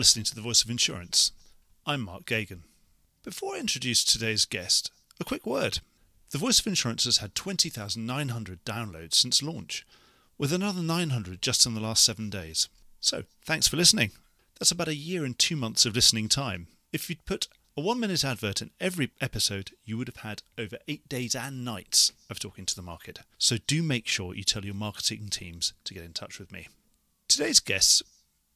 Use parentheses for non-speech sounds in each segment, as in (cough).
listening to The Voice of Insurance. I'm Mark Geoghegan. Before I introduce today's guest, a quick word. The Voice of Insurance has had 20,900 downloads since launch, with another 900 just in the last seven days. So, thanks for listening. That's about a year and two months of listening time. If you'd put a one minute advert in every episode, you would have had over eight days and nights of talking to the market. So, do make sure you tell your marketing teams to get in touch with me. Today's guest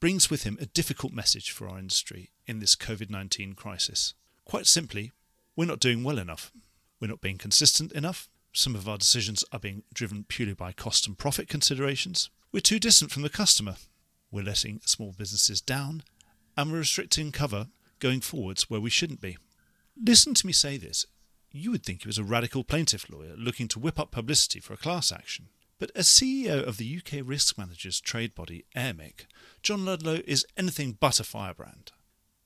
brings with him a difficult message for our industry in this COVID 19 crisis. Quite simply, we're not doing well enough. We're not being consistent enough. Some of our decisions are being driven purely by cost and profit considerations. We're too distant from the customer. We're letting small businesses down. And we're restricting cover going forwards where we shouldn't be. Listen to me say this. You would think he was a radical plaintiff lawyer looking to whip up publicity for a class action. But as CEO of the UK risk managers trade body AIRMIC, John Ludlow is anything but a firebrand.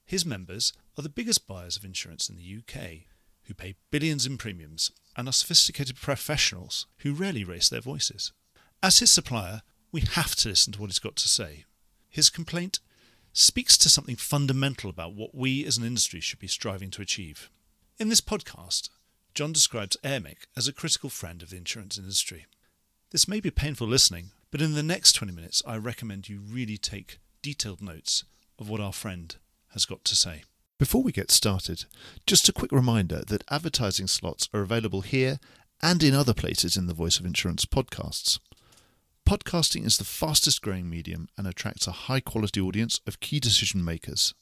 His members are the biggest buyers of insurance in the UK, who pay billions in premiums and are sophisticated professionals who rarely raise their voices. As his supplier, we have to listen to what he's got to say. His complaint speaks to something fundamental about what we as an industry should be striving to achieve. In this podcast, John describes AIRMIC as a critical friend of the insurance industry. This may be painful listening, but in the next 20 minutes, I recommend you really take detailed notes of what our friend has got to say. Before we get started, just a quick reminder that advertising slots are available here and in other places in the Voice of Insurance podcasts. Podcasting is the fastest growing medium and attracts a high quality audience of key decision makers.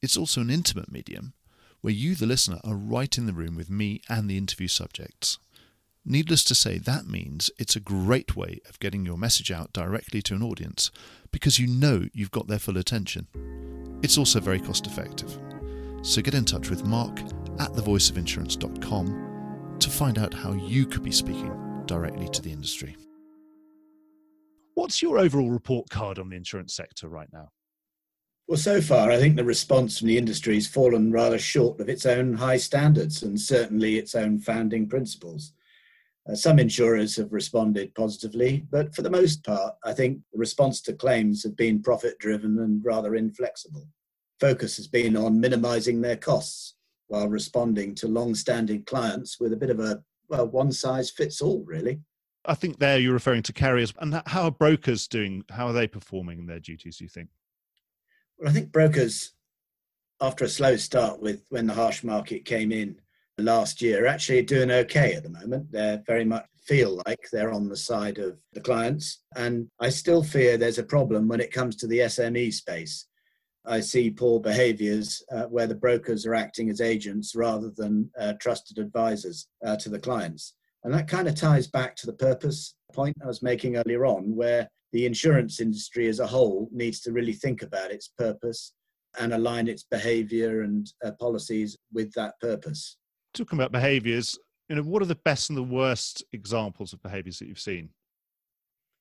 It's also an intimate medium where you, the listener, are right in the room with me and the interview subjects. Needless to say, that means it's a great way of getting your message out directly to an audience because you know you've got their full attention. It's also very cost effective. So get in touch with Mark at thevoiceofinsurance.com to find out how you could be speaking directly to the industry. What's your overall report card on the insurance sector right now? Well, so far, I think the response from the industry has fallen rather short of its own high standards and certainly its own founding principles. Uh, some insurers have responded positively, but for the most part, I think the response to claims have been profit driven and rather inflexible. Focus has been on minimizing their costs while responding to long-standing clients with a bit of a well one size fits all really. I think there you're referring to carriers. And how are brokers doing? How are they performing their duties do you think? Well i think brokers after a slow start with when the harsh market came in last year actually doing okay at the moment they're very much feel like they're on the side of the clients and i still fear there's a problem when it comes to the sme space I see poor behaviors uh, where the brokers are acting as agents rather than uh, trusted advisors uh, to the clients. And that kind of ties back to the purpose point I was making earlier on, where the insurance industry as a whole needs to really think about its purpose and align its behavior and uh, policies with that purpose. Talking about behaviors, you know, what are the best and the worst examples of behaviors that you've seen?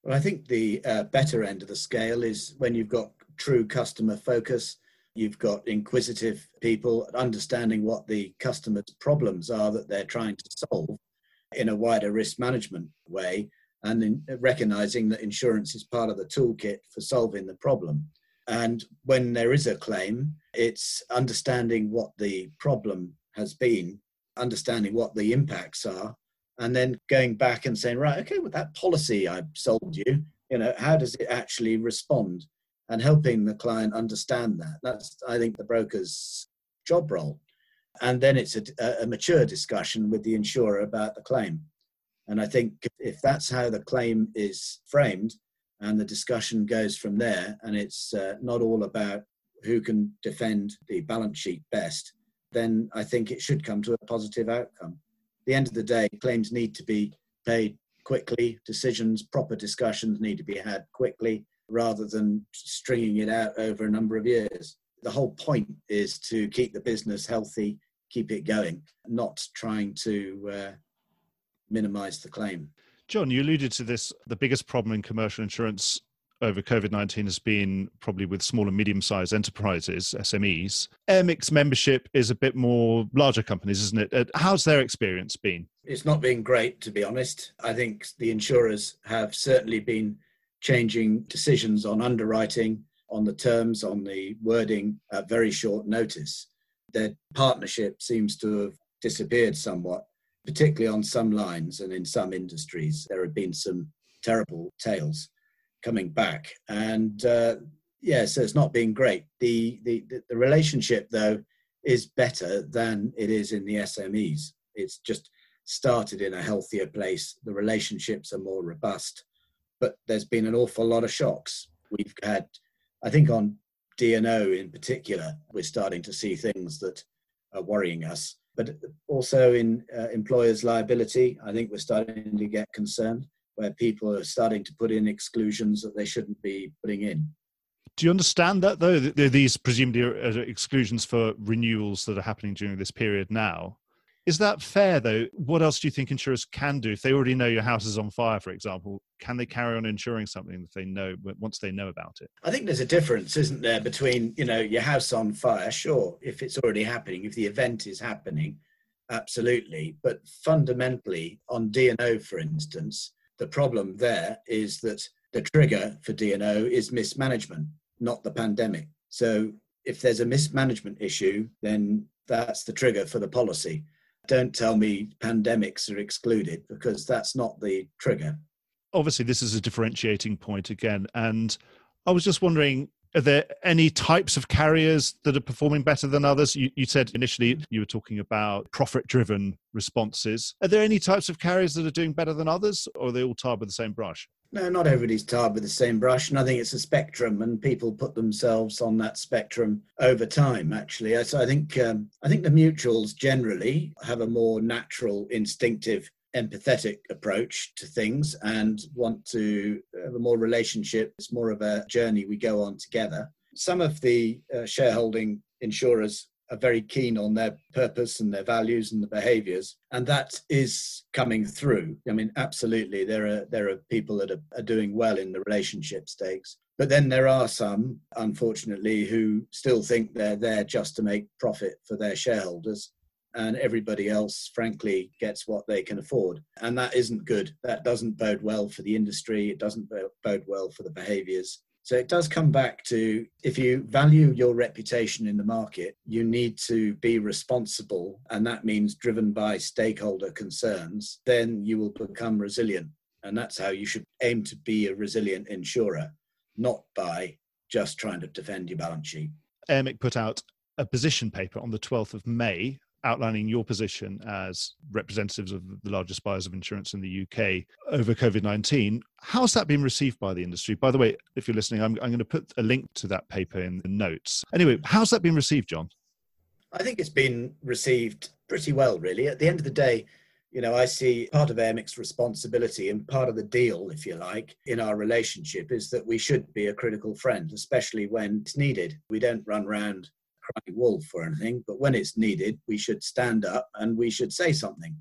Well, I think the uh, better end of the scale is when you've got true customer focus. You've got inquisitive people understanding what the customer's problems are that they're trying to solve in a wider risk management way and recognizing that insurance is part of the toolkit for solving the problem. And when there is a claim, it's understanding what the problem has been, understanding what the impacts are, and then going back and saying, right, okay, with that policy I sold you, you know, how does it actually respond? and helping the client understand that. That's, I think, the broker's job role. And then it's a, a mature discussion with the insurer about the claim. And I think if that's how the claim is framed and the discussion goes from there, and it's uh, not all about who can defend the balance sheet best, then I think it should come to a positive outcome. At the end of the day, claims need to be paid quickly, decisions, proper discussions need to be had quickly, rather than stringing it out over a number of years. The whole point is to keep the business healthy, keep it going, not trying to uh, minimize the claim. John, you alluded to this. The biggest problem in commercial insurance over COVID 19 has been probably with small and medium sized enterprises, SMEs. AIRMIC's membership is a bit more larger companies, isn't it? Uh, how's their experience been? It's not been great, to be honest. I think the insurers have certainly been changing decisions on underwriting, on the terms, on the wording at very short notice. Their partnership seems to have disappeared somewhat, particularly on some lines and in some industries. There have been some terrible tales coming back. And uh, yeah, so it's not been great. The, the, the relationship, though, is better than it is in the SMEs. It's just started in a healthier place. The relationships are more robust, but there's been an awful lot of shocks. We've had, I think, on D&O in particular, we're starting to see things that are worrying us. But also in uh, employers' liability, I think we're starting to get concerned where people are starting to put in exclusions that they shouldn't be putting in. Do you understand that though? These presumably are uh, exclusions for renewals that are happening during this period now. Is that fair though? What else do you think insurers can do if they already know your house is on fire, for example? Can they carry on insuring something that they know once they know about it? I think there's a difference, isn't there, between you know your house on fire? Sure, if it's already happening, if the event is happening, absolutely. But fundamentally, on D&O, for instance, the problem there is that the trigger for D&O is mismanagement, not the pandemic. So if there's a mismanagement issue, then that's the trigger for the policy. Don't tell me pandemics are excluded because that's not the trigger. Obviously, this is a differentiating point again. And I was just wondering are there any types of carriers that are performing better than others? You, you said initially you were talking about profit driven responses. Are there any types of carriers that are doing better than others, or are they all tarred with the same brush? No, not everybody's tarred with the same brush, and I think it's a spectrum, and people put themselves on that spectrum over time. Actually, so I think um, I think the mutuals generally have a more natural, instinctive empathetic approach to things and want to have a more relationship. It's more of a journey we go on together. Some of the uh, shareholding insurers are very keen on their purpose and their values and the behaviors and that is coming through i mean absolutely there are there are people that are, are doing well in the relationship stakes but then there are some unfortunately who still think they're there just to make profit for their shareholders and everybody else, frankly, gets what they can afford. And that isn't good. That doesn't bode well for the industry. It doesn't bode well for the behaviors. So it does come back to if you value your reputation in the market, you need to be responsible, and that means driven by stakeholder concerns, then you will become resilient. And that's how you should aim to be a resilient insurer, not by just trying to defend your balance sheet. AIRMIC put out a position paper on the 12th of May outlining your position as representatives of the largest buyers of insurance in the UK over COVID 19. How's that been received by the industry? By the way, if you're listening, I'm, I'm going to put a link to that paper in the notes. Anyway, how's that been received, John? I think it's been received pretty well, really. At the end of the day, you know, I see part of AIRMIC's responsibility and part of the deal, if you like, in our relationship is that we should be a critical friend, especially when it's needed. We don't run around crying wolf or anything, but when it's needed, we should stand up and we should say something.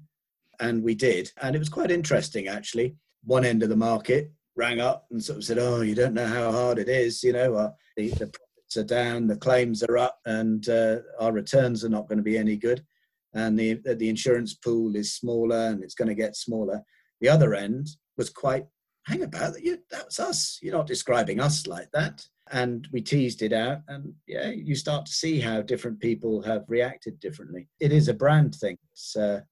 And we did. And it was quite interesting, actually. One end of the market rang up and sort of said, Oh, you don't know how hard it is. You know, uh, the, the profits are down, the claims are up, and uh, our returns are not going to be any good. And the, the insurance pool is smaller and it's going to get smaller. The other end was quite, hang about, that, you, that was us. You're not describing us like that. And we teased it out and yeah you start to see how different people have reacted differently. It is a brand thing. It's, uh,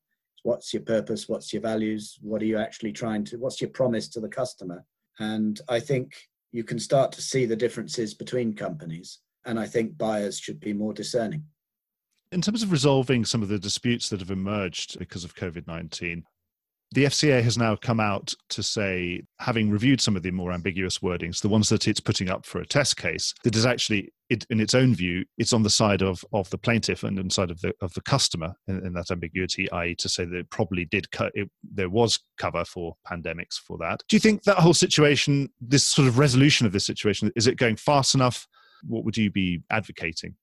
what's your purpose what's your values what are you actually trying to what's your promise to the customer? And i think you can start to see the differences between companies and i think buyers should be more discerning. In terms of resolving some of the disputes that have emerged because of COVID 19, the FCA has now come out to say, having reviewed some of the more ambiguous wordings, the ones that it's putting up for a test case, that is actually, it, in its own view, it's on the side of, of the plaintiff and on the side of the of the customer in, in that ambiguity, i.e., to say that it probably did cut, it, there was cover for pandemics for that. Do you think that whole situation, this sort of resolution of this situation, is it going fast enough? What would you be advocating?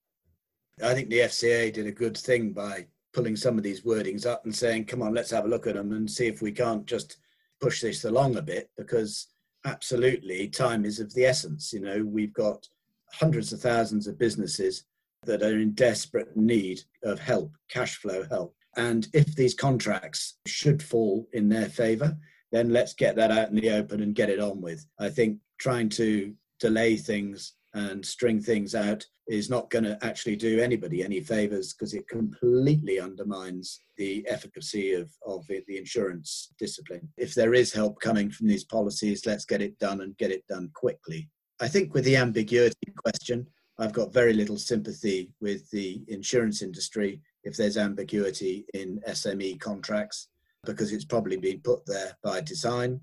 I think the FCA did a good thing by pulling some of these wordings up and saying, come on, let's have a look at them and see if we can't just push this along a bit because absolutely time is of the essence. You know, we've got hundreds of thousands of businesses that are in desperate need of help, cash flow help. And if these contracts should fall in their favor, then let's get that out in the open and get it on with. I think trying to delay things and string things out is not going to actually do anybody any favors because it completely undermines the efficacy of, of it, the insurance discipline. If there is help coming from these policies, let's get it done and get it done quickly. I think with the ambiguity question, I've got very little sympathy with the insurance industry if there's ambiguity in SME contracts because it's probably been put there by design.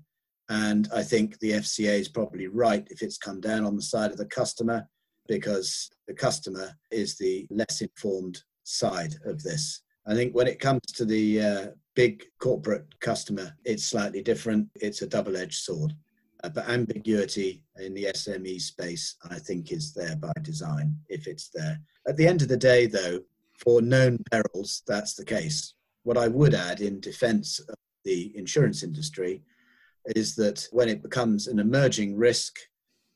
And I think the FCA is probably right if it's come down on the side of the customer because the customer is the less informed side of this. I think when it comes to the uh, big corporate customer, it's slightly different. It's a double edged sword. Uh, but ambiguity in the SME space, I think, is there by design if it's there. At the end of the day, though, for known perils, that's the case. What I would add in defense of the insurance industry is that when it becomes an emerging risk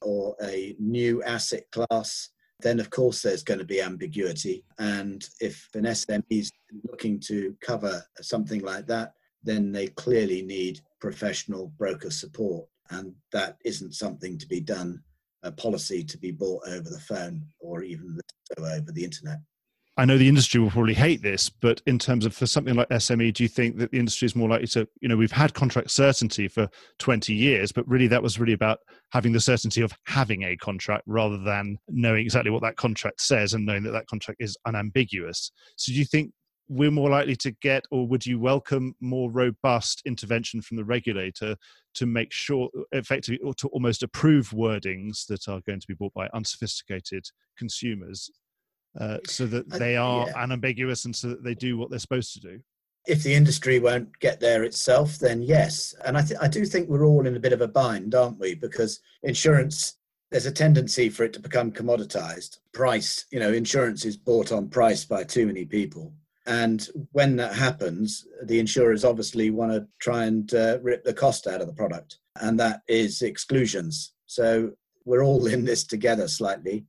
or a new asset class, then of course there's going to be ambiguity. And if an SME is looking to cover something like that, then they clearly need professional broker support. And that isn't something to be done, a policy to be bought over the phone or even over the internet. I know the industry will probably hate this, but in terms of for something like SME, do you think that the industry is more likely to, you know, we've had contract certainty for 20 years, but really that was really about having the certainty of having a contract rather than knowing exactly what that contract says and knowing that that contract is unambiguous. So do you think we're more likely to get, or would you welcome more robust intervention from the regulator to make sure, effectively, or to almost approve wordings that are going to be bought by unsophisticated consumers uh, so that they are yeah. unambiguous and so that they do what they're supposed to do? If the industry won't get there itself, then yes. And I, th- I do think we're all in a bit of a bind, aren't we? Because insurance, there's a tendency for it to become commoditized. Price, you know, insurance is bought on price by too many people. And when that happens, the insurers obviously want to try and uh, rip the cost out of the product. And that is exclusions. So we're all (laughs) in this together slightly.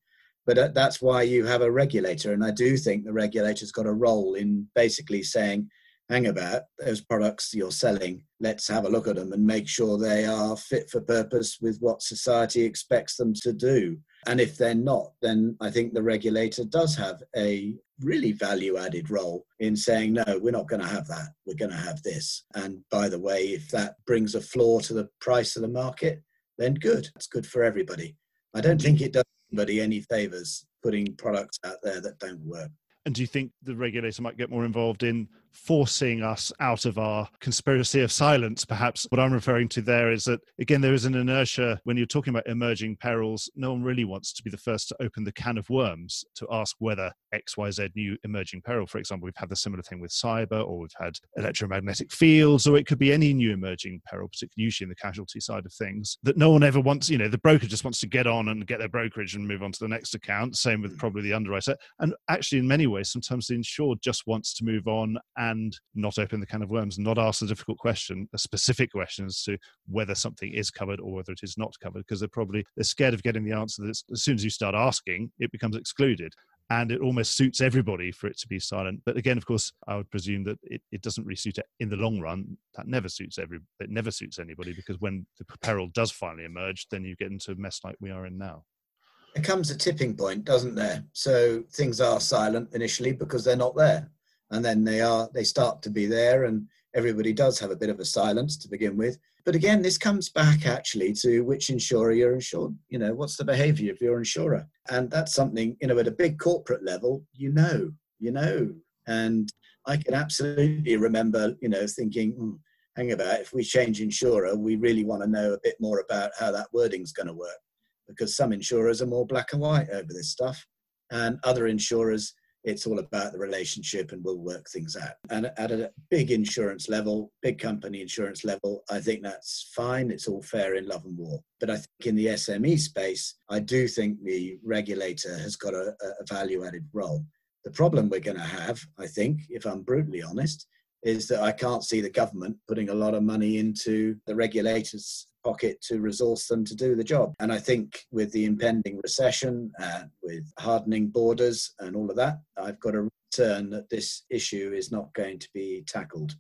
But that's why you have a regulator. And I do think the regulator's got a role in basically saying, hang about those products you're selling, let's have a look at them and make sure they are fit for purpose with what society expects them to do. And if they're not, then I think the regulator does have a really value added role in saying, no, we're not going to have that. We're going to have this. And by the way, if that brings a floor to the price of the market, then good. It's good for everybody. I don't think it does anybody any favors putting products out there that don't work. And do you think the regulator might get more involved in forcing us out of our conspiracy of silence. Perhaps what I'm referring to there is that, again, there is an inertia when you're talking about emerging perils. No one really wants to be the first to open the can of worms to ask whether XYZ new emerging peril, for example, we've had the similar thing with cyber, or we've had electromagnetic fields, or it could be any new emerging peril, particularly usually in the casualty side of things, that no one ever wants, you know, the broker just wants to get on and get their brokerage and move on to the next account. Same with mm. probably the underwriter. And actually, in many ways, sometimes the insured just wants to move on and not open the can of worms, not ask the difficult question, a specific question as to whether something is covered or whether it is not covered, because they're probably they're scared of getting the answer that as soon as you start asking, it becomes excluded. And it almost suits everybody for it to be silent. But again, of course, I would presume that it, it doesn't really suit it in the long run. That never suits every. It never suits anybody because when the peril does finally emerge, then you get into a mess like we are in now it comes a tipping point, doesn't there? So things are silent initially because they're not there and then they are they start to be there and everybody does have a bit of a silence to begin with. But again this comes back actually to which insurer you're insured you know what's the behavior of your insurer? And that's something you know at a big corporate level you know you know. And i can absolutely remember you know thinking hmm, hang about if we change insurer we really want to know a bit more about how that wording's going to work. Because some insurers are more black and white over this stuff and other insurers it's all about the relationship and we'll work things out. And at a big insurance level, big company insurance level, I think that's fine. It's all fair in love and war. But I think in the SME space, I do think the regulator has got a, a value added role. The problem we're going to have, I think, if I'm brutally honest, is that I can't see the government putting a lot of money into the regulators pocket to resource them to do the job. And I think with the impending recession, uh, with hardening borders and all of that, I've got a return that this issue is not going to be tackled.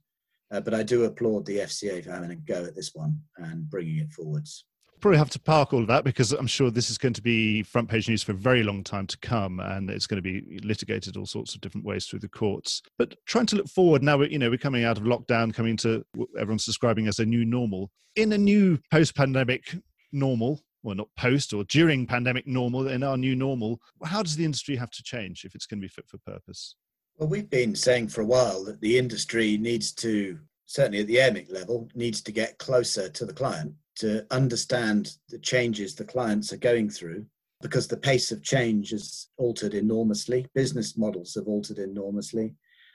Uh, but I do applaud the FCA for having a go at this one and bringing it forwards. Probably have to park all of that because I'm sure this is going to be front page news for a very long time to come, and it's going to be litigated all sorts of different ways through the courts. But trying to look forward now, you know, we're coming out of lockdown, coming to what everyone's describing as a new normal. In a new post-pandemic normal, well, not post or during pandemic normal, in our new normal, how does the industry have to change if it's going to be fit for purpose? Well, we've been saying for a while that the industry needs to, certainly at the AIRMIC level, needs to get closer to the client to understand the changes the clients are going through because the pace of change has altered enormously. Business models have altered enormously.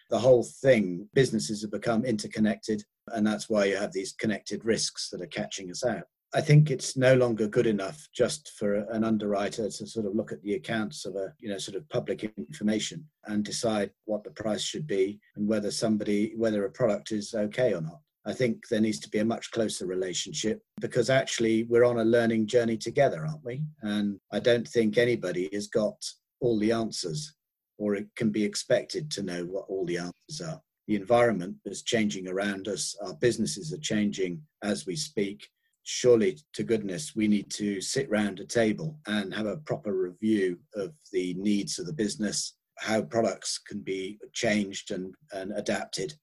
The whole thing, businesses have become interconnected, and that's why you have these connected risks that are catching us out. I think it's no longer good enough just for an underwriter to sort of look at the accounts of a, you know, sort of public information and decide what the price should be and whether somebody, whether a product is okay or not. I think there needs to be a much closer relationship because actually we're on a learning journey together, aren't we? And I don't think anybody has got all the answers or it can be expected to know what all the answers are. The environment is changing around us, our businesses are changing as we speak surely to goodness we need to sit round a table and have a proper review of the needs of the business how products can be changed and, and adapted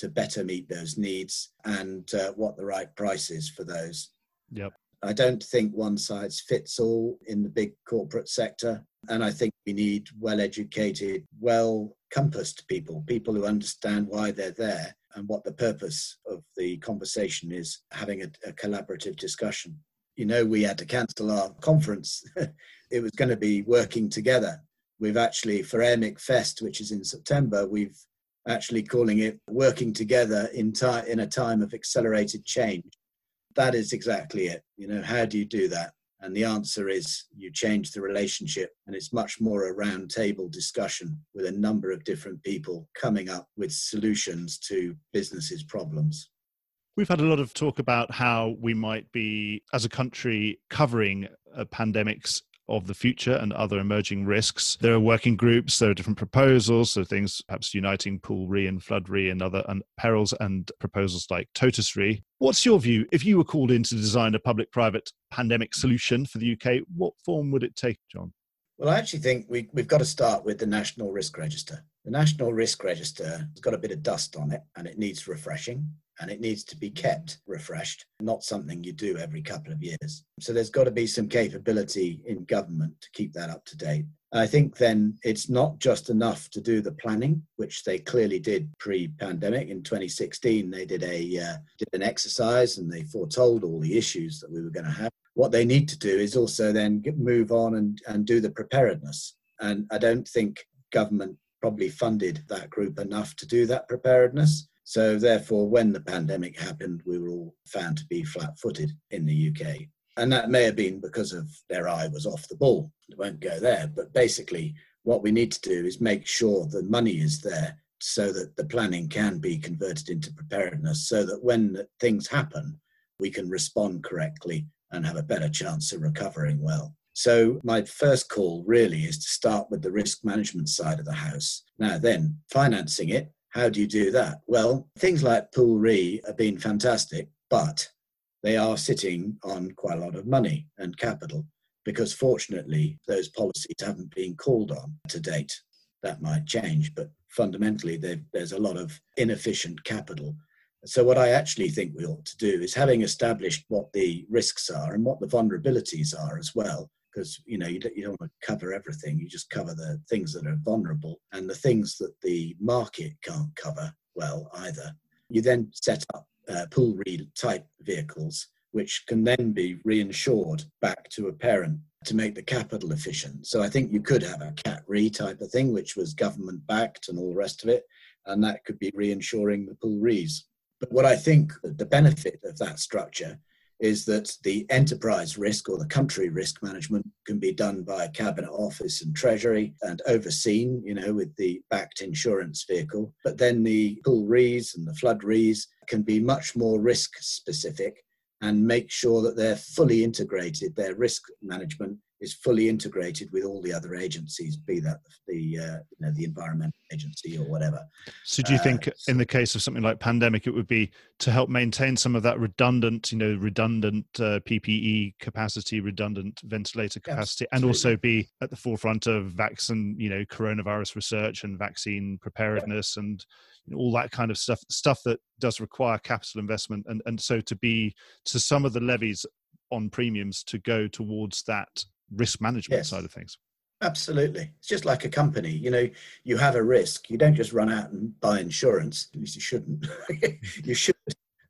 to better meet those needs and uh, what the right price is for those yep i don't think one size fits all in the big corporate sector and i think we need well educated well compassed people people who understand why they're there and what the purpose of the conversation is having a, a collaborative discussion. You know, we had to cancel our conference. (laughs) it was going to be working together. We've actually, for AIRMIC Fest, which is in September, we've actually calling it working together in, time in a time of accelerated change. That is exactly it. You know, how do you do that? And the answer is you change the relationship, and it's much more a round table discussion with a number of different people coming up with solutions to businesses' problems. We've had a lot of talk about how we might be, as a country, covering uh, pandemics of the future and other emerging risks. There are working groups, there are different proposals, so things perhaps uniting pool re and flood re and other and perils and proposals like totus re. What's your view? If you were called in to design a public private pandemic solution for the UK, what form would it take, John? Well, I actually think we, we've got to start with the National Risk Register. The National Risk Register has got a bit of dust on it and it needs refreshing and it needs to be kept refreshed, not something you do every couple of years. So there's got to be some capability in government to keep that up to date. I think then it's not just enough to do the planning, which they clearly did pre-pandemic. In 2016, they did a uh, did an exercise and they foretold all the issues that we were going to have. What they need to do is also then get, move on and, and do the preparedness. And I don't think government probably funded that group enough to do that preparedness. So, therefore, when the pandemic happened, we were all found to be flat footed in the UK. And that may have been because of their eye was off the ball. It won't go there. But basically, what we need to do is make sure the money is there so that the planning can be converted into preparedness, so that when things happen, we can respond correctly and have a better chance of recovering well. So, my first call really is to start with the risk management side of the house. Now, then, financing it how do you do that? Well, things like Pool Re have been fantastic, but they are sitting on quite a lot of money and capital because fortunately those policies haven't been called on to date. That might change, but fundamentally there's a lot of inefficient capital. So, what I actually think we ought to do is having established what the risks are and what the vulnerabilities are as well, because you know you don't, you don't want to cover everything you just cover the things that are vulnerable. And the things that the market can't cover well either. You then set up uh, pool re type vehicles which can then be reinsured back to a parent to make the capital efficient. So i think you could have a cat re type of thing which was government backed and all the rest of it and that could be reinsuring the pool rees but what i think the benefit of that structure is that the enterprise risk or the country risk management can be done by cabinet office and treasury and overseen, you know, with the backed insurance vehicle. But then the pool rees and the flood rees can be much more risk specific and make sure that they're fully integrated, their risk management is fully integrated with all the other agencies, be that the uh, you know the environmental agency or whatever. So, do you think uh, in the case of something like pandemic, it would be to help maintain some of that redundant, you know, redundant uh, PPE capacity, redundant ventilator capacity, and also be at the forefront of vaccine, you know, coronavirus research and vaccine preparedness yeah. and you know, all that kind of stuff, stuff that does require capital investment, and and so to be to some of the levies on premiums to go towards that risk management yes. side of things. Absolutely. It's just like a company. You know, you have a risk. You don't just run out and buy insurance. At least you shouldn't. (laughs) you should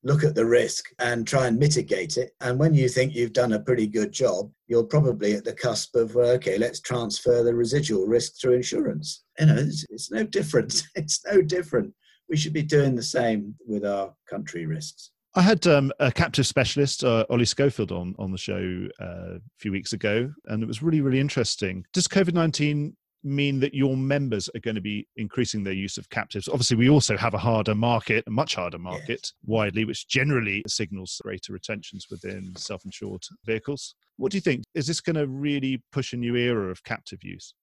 look at the risk and try and mitigate it. And when you think you've done a pretty good job, you're probably at the cusp of, okay, let's transfer the residual risk through insurance. You know, it's, it's no different. (laughs) It's no different. We should be doing the same with our country risks. I had um, a captive specialist, uh, Ollie Schofield, on on the show uh, a few weeks ago, and it was really really interesting. Does COVID nineteen mean that your members are going to be increasing their use of captives? Obviously, we also have a harder market, a much harder market yes. widely, which generally signals greater retentions within self-insured vehicles. What do you think? Is this going to really push a new era of captive use?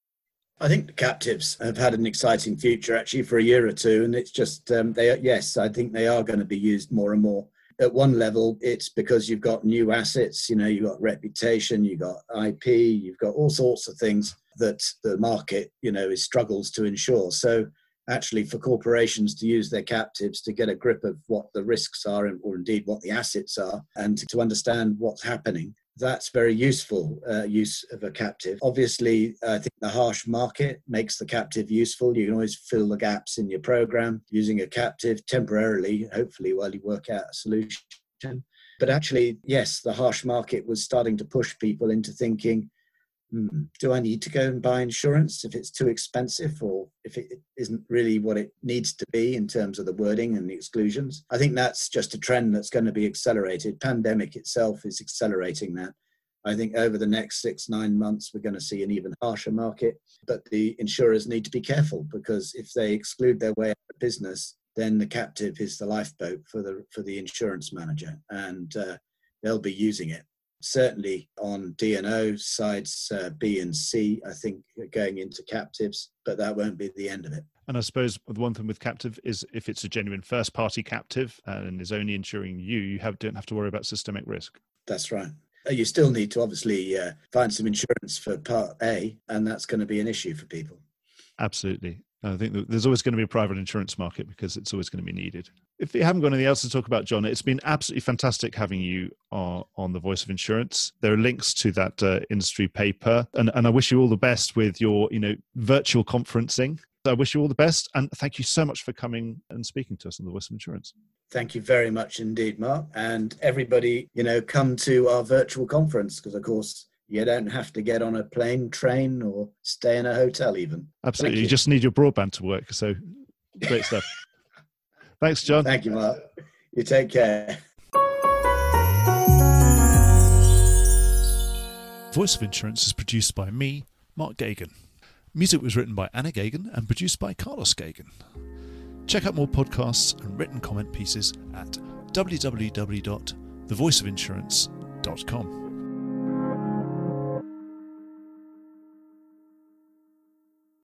I think the captives have had an exciting future actually for a year or two, and it's just um, they. Are, yes, I think they are going to be used more and more at one level, it's because you've got new assets, you know, you've got reputation, you've got IP, you've got all sorts of things that the market, you know, is struggles to insure. So actually for corporations to use their captives to get a grip of what the risks are or indeed what the assets are and to understand what's happening that's very useful uh, use of a captive. Obviously, I think the harsh market makes the captive useful. You can always fill the gaps in your program using a captive temporarily, hopefully, while you work out a solution. But actually, yes, the harsh market was starting to push people into thinking do I need to go and buy insurance if it's too expensive or if it isn't really what it needs to be in terms of the wording and the exclusions? I think that's just a trend that's going to be accelerated. Pandemic itself is accelerating that. I think over the next six, nine months, we're going to see an even harsher market. But the insurers need to be careful because if they exclude their way out of business, then the captive is the lifeboat for the for the insurance manager, and uh, they'll be using it certainly on D&O sides uh, B and C, I think going into captives, but that won't be the end of it. And I suppose the one thing with captive is if it's a genuine first party captive and is only insuring you, you have, don't have to worry about systemic risk. That's right. Uh, you still need to obviously uh, find some insurance for part A, and that's going to be an issue for people. Absolutely. I think there's always going to be a private insurance market because it's always going to be needed. If you haven't got anything else to talk about, John, it's been absolutely fantastic having you on, on the Voice of Insurance. There are links to that uh, industry paper, and, and I wish you all the best with your you know virtual conferencing. I wish you all the best, and thank you so much for coming and speaking to us on the Voice of Insurance. Thank you very much indeed, Mark, and everybody. You know, come to our virtual conference because, of course, you don't have to get on a plane, train, or stay in a hotel, even. Absolutely. You. you. just need your broadband to work. So great stuff. (laughs) Thanks, John. Thank you, Mark. You take care. Voice of Insurance is produced by me, Mark Geoghegan. Music was written by Anna Geoghegan and produced by Carlos Geoghegan. Check out more podcasts and written comment pieces at www.thevoiceofinsurance.com.